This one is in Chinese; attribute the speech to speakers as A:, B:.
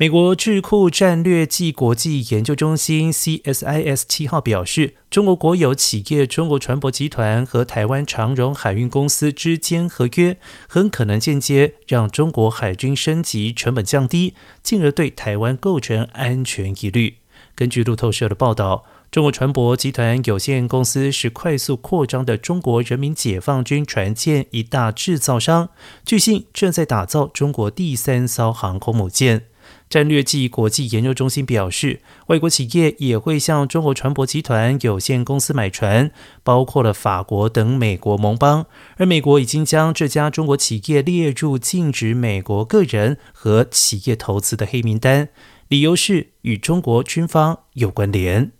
A: 美国智库战略暨国际研究中心 （CSIS） 七号表示，中国国有企业中国船舶集团和台湾长荣海运公司之间合约，很可能间接让中国海军升级成本降低，进而对台湾构成安全疑虑。根据路透社的报道，中国船舶集团有限公司是快速扩张的中国人民解放军船舰一大制造商，据信正在打造中国第三艘航空母舰。战略暨国际研究中心表示，外国企业也会向中国船舶集团有限公司买船，包括了法国等美国盟邦。而美国已经将这家中国企业列入禁止美国个人和企业投资的黑名单，理由是与中国军方有关联。